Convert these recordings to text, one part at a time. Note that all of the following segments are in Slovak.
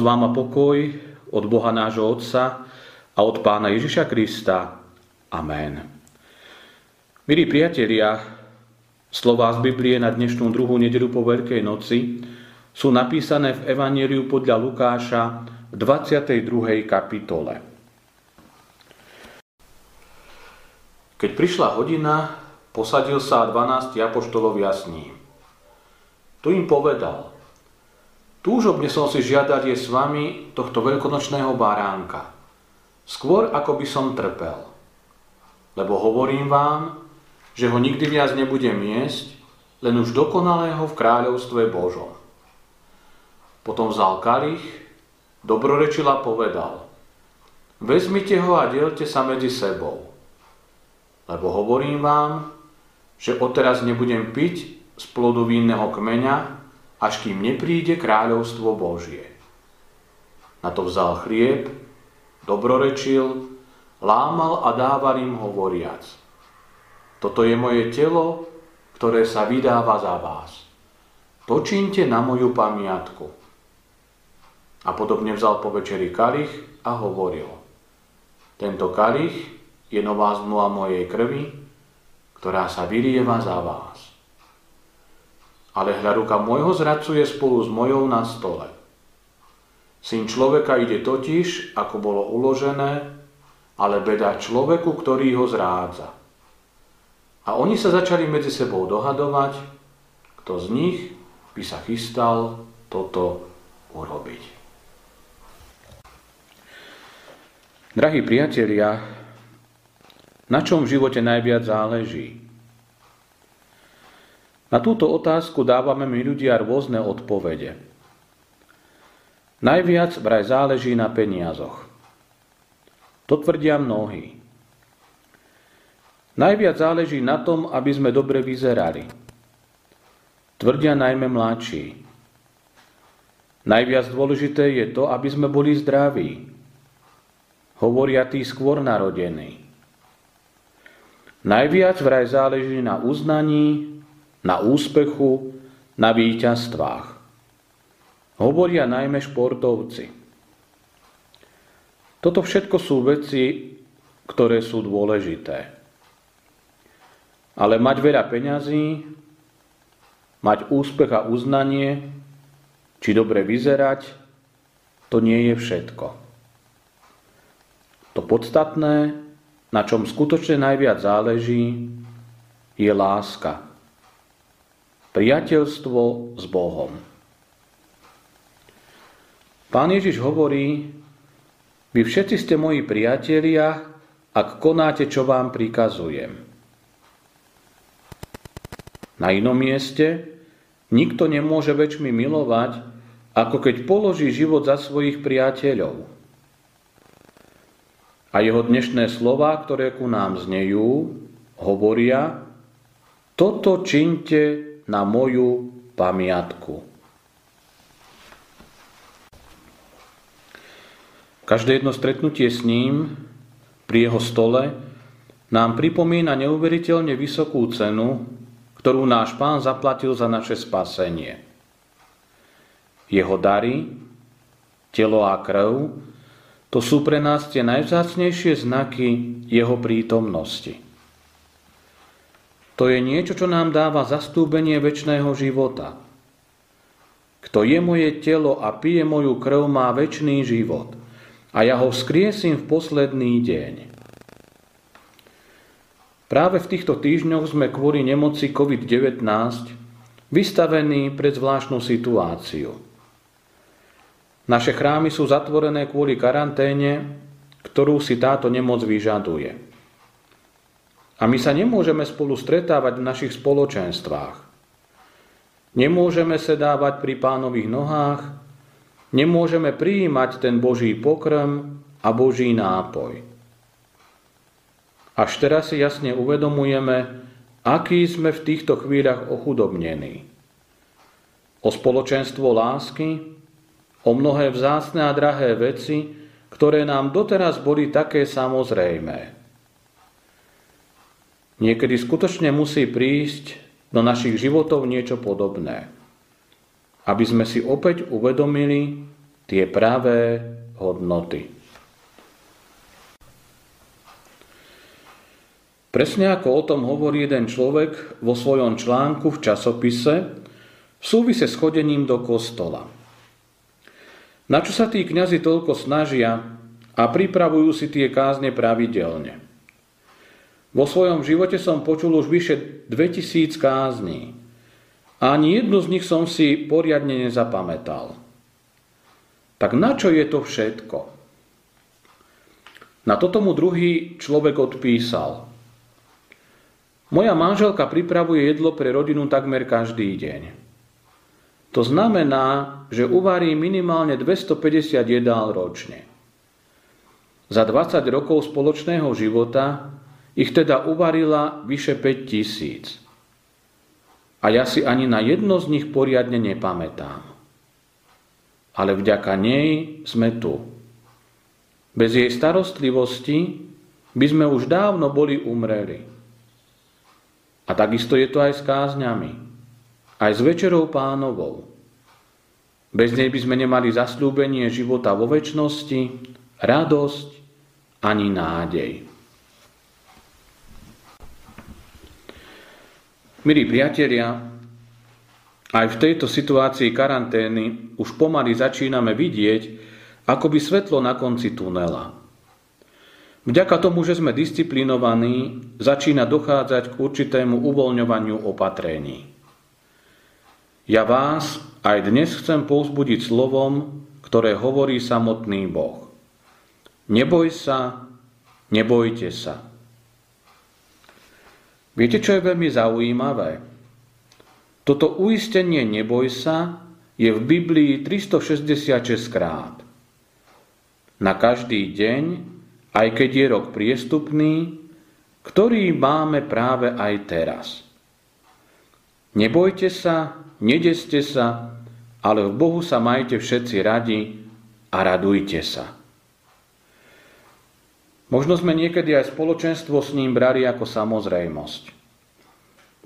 Vám a pokoj od Boha nášho Otca a od Pána Ježiša Krista. Amen. Milí priatelia, slová z Biblie na dnešnú druhú nedelu po Veľkej noci sú napísané v Evangeliu podľa Lukáša v 22. kapitole. Keď prišla hodina, posadil sa 12 apoštolov jasní. Tu im povedal – Túžobne som si žiadať je s vami tohto veľkonočného baránka, skôr ako by som trpel. Lebo hovorím vám, že ho nikdy viac nebudem jesť, len už dokonalého v kráľovstve Božom. Potom vzal kalich, dobrorečil povedal, vezmite ho a delte sa medzi sebou. Lebo hovorím vám, že odteraz nebudem piť z plodu vínneho kmeňa, až kým nepríde kráľovstvo Božie. Na to vzal chlieb, dobrorečil, lámal a dával im hovoriac. Toto je moje telo, ktoré sa vydáva za vás. To čínte na moju pamiatku. A podobne vzal po večeri kalich a hovoril. Tento kalich je nová zmluva mojej krvi, ktorá sa vylieva za vás ale hľa ruka môjho zradcu je spolu s mojou na stole. Syn človeka ide totiž, ako bolo uložené, ale beda človeku, ktorý ho zrádza. A oni sa začali medzi sebou dohadovať, kto z nich by sa chystal toto urobiť. Drahí priatelia, na čom v živote najviac záleží? Na túto otázku dávame my ľudia rôzne odpovede. Najviac vraj záleží na peniazoch. To tvrdia mnohí. Najviac záleží na tom, aby sme dobre vyzerali. Tvrdia najmä mladší. Najviac dôležité je to, aby sme boli zdraví. Hovoria tí skôr narodení. Najviac vraj záleží na uznaní, na úspechu, na víťazstvách. Hovoria najmä športovci. Toto všetko sú veci, ktoré sú dôležité. Ale mať veľa peňazí, mať úspech a uznanie, či dobre vyzerať, to nie je všetko. To podstatné na čom skutočne najviac záleží, je láska. Priateľstvo s Bohom. Pán Ježiš hovorí, vy všetci ste moji priatelia, ak konáte, čo vám prikazujem. Na inom mieste nikto nemôže väčšmi milovať, ako keď položí život za svojich priateľov. A jeho dnešné slova, ktoré ku nám znejú, hovoria, toto činte na moju pamiatku. Každé jedno stretnutie s ním pri jeho stole nám pripomína neuveriteľne vysokú cenu, ktorú náš pán zaplatil za naše spasenie. Jeho dary, telo a krv to sú pre nás tie najvzácnejšie znaky jeho prítomnosti. To je niečo, čo nám dáva zastúbenie väčšného života. Kto je moje telo a pije moju krv, má väčší život a ja ho vzkriesím v posledný deň. Práve v týchto týždňoch sme kvôli nemoci COVID-19 vystavení pred zvláštnu situáciu – naše chrámy sú zatvorené kvôli karanténe, ktorú si táto nemoc vyžaduje. A my sa nemôžeme spolu stretávať v našich spoločenstvách. Nemôžeme sedávať pri pánových nohách, nemôžeme prijímať ten Boží pokrm a Boží nápoj. Až teraz si jasne uvedomujeme, aký sme v týchto chvíľach ochudobnení. O spoločenstvo lásky, o mnohé vzácne a drahé veci, ktoré nám doteraz boli také samozrejmé. Niekedy skutočne musí prísť do našich životov niečo podobné, aby sme si opäť uvedomili tie pravé hodnoty. Presne ako o tom hovorí jeden človek vo svojom článku v časopise v súvise s chodením do kostola – na čo sa tí kňazi toľko snažia a pripravujú si tie kázne pravidelne? Vo svojom živote som počul už vyše 2000 kázní a ani jednu z nich som si poriadne nezapamätal. Tak na čo je to všetko? Na toto mu druhý človek odpísal. Moja manželka pripravuje jedlo pre rodinu takmer každý deň. To znamená, že uvarí minimálne 250 jedál ročne. Za 20 rokov spoločného života ich teda uvarila vyše 5 tisíc. A ja si ani na jedno z nich poriadne nepamätám. Ale vďaka nej sme tu. Bez jej starostlivosti by sme už dávno boli umreli. A takisto je to aj s kázňami aj s večerou pánovou. Bez nej by sme nemali zaslúbenie života vo väčšnosti, radosť ani nádej. Milí priatelia, aj v tejto situácii karantény už pomaly začíname vidieť, ako by svetlo na konci tunela. Vďaka tomu, že sme disciplinovaní, začína dochádzať k určitému uvoľňovaniu opatrení. Ja vás aj dnes chcem povzbudiť slovom, ktoré hovorí samotný Boh. Neboj sa, nebojte sa. Viete, čo je veľmi zaujímavé? Toto uistenie neboj sa je v Biblii 366 krát. Na každý deň, aj keď je rok priestupný, ktorý máme práve aj teraz. Nebojte sa, nedeste sa, ale v Bohu sa majte všetci radi a radujte sa. Možno sme niekedy aj spoločenstvo s ním brali ako samozrejmosť.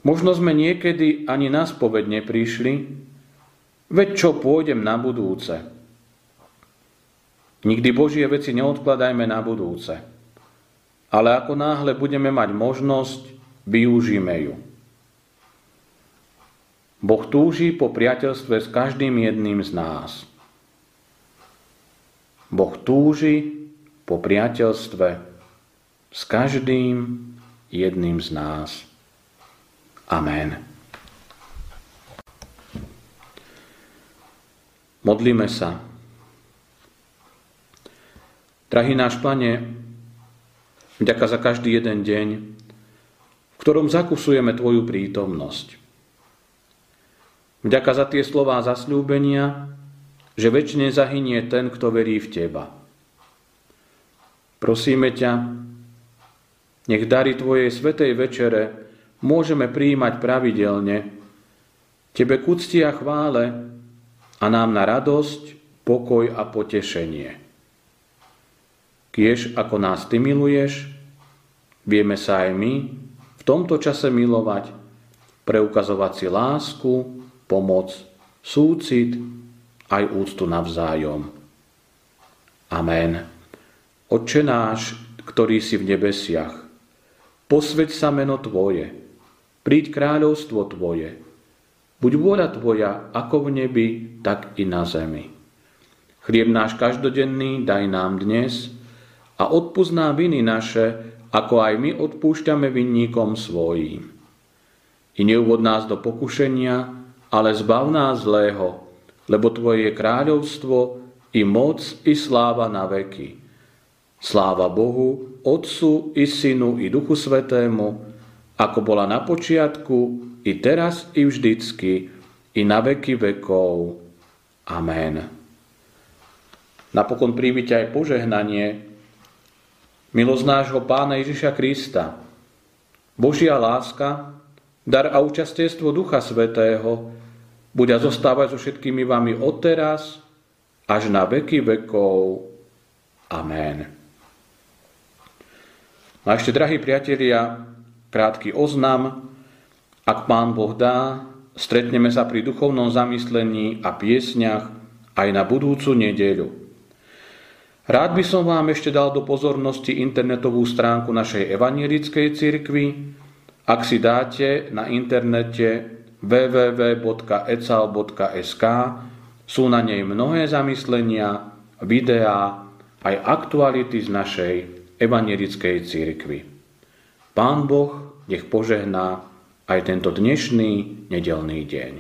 Možno sme niekedy ani na spoved neprišli, veď čo pôjdem na budúce. Nikdy Božie veci neodkladajme na budúce. Ale ako náhle budeme mať možnosť, využíme ju. Boh túži po priateľstve s každým jedným z nás. Boh túži po priateľstve s každým jedným z nás. Amen. Modlíme sa. Drahý náš Pane, vďaka za každý jeden deň, v ktorom zakusujeme Tvoju prítomnosť. Vďaka za tie slová zasľúbenia, že väčšine zahynie ten, kto verí v Teba. Prosíme ťa, nech dary Tvojej svetej večere môžeme prijímať pravidelne, Tebe k a chvále a nám na radosť, pokoj a potešenie. Kiež ako nás Ty miluješ, vieme sa aj my v tomto čase milovať, preukazovať si lásku, pomoc, súcit, aj úctu navzájom. Amen. Otče náš, ktorý si v nebesiach, posveď sa meno Tvoje, Príď kráľovstvo Tvoje. Buď vôľa Tvoja ako v nebi, tak i na zemi. Chlieb náš každodenný daj nám dnes a odpúsť viny naše, ako aj my odpúšťame vinníkom svojím. I neuvod nás do pokušenia, ale zbav nás zlého, lebo Tvoje je kráľovstvo, i moc, i sláva na veky. Sláva Bohu, Otcu, i Synu, i Duchu Svetému, ako bola na počiatku, i teraz, i vždycky, i na veky vekov. Amen. Napokon príjmite aj požehnanie, milosť nášho Pána Ježiša Krista, Božia láska, dar a účastiestvo Ducha Svetého, bude zostávať so všetkými vami odteraz až na veky vekov. Amen. A ešte, drahí priatelia, krátky oznam. Ak Pán Boh dá, stretneme sa pri duchovnom zamyslení a piesňach aj na budúcu nedeľu. Rád by som vám ešte dal do pozornosti internetovú stránku našej evanielickej cirkvi. Ak si dáte na internete www.ecal.sk sú na nej mnohé zamyslenia, videá, aj aktuality z našej evanielickej cirkvi. Pán Boh nech požehná aj tento dnešný nedelný deň.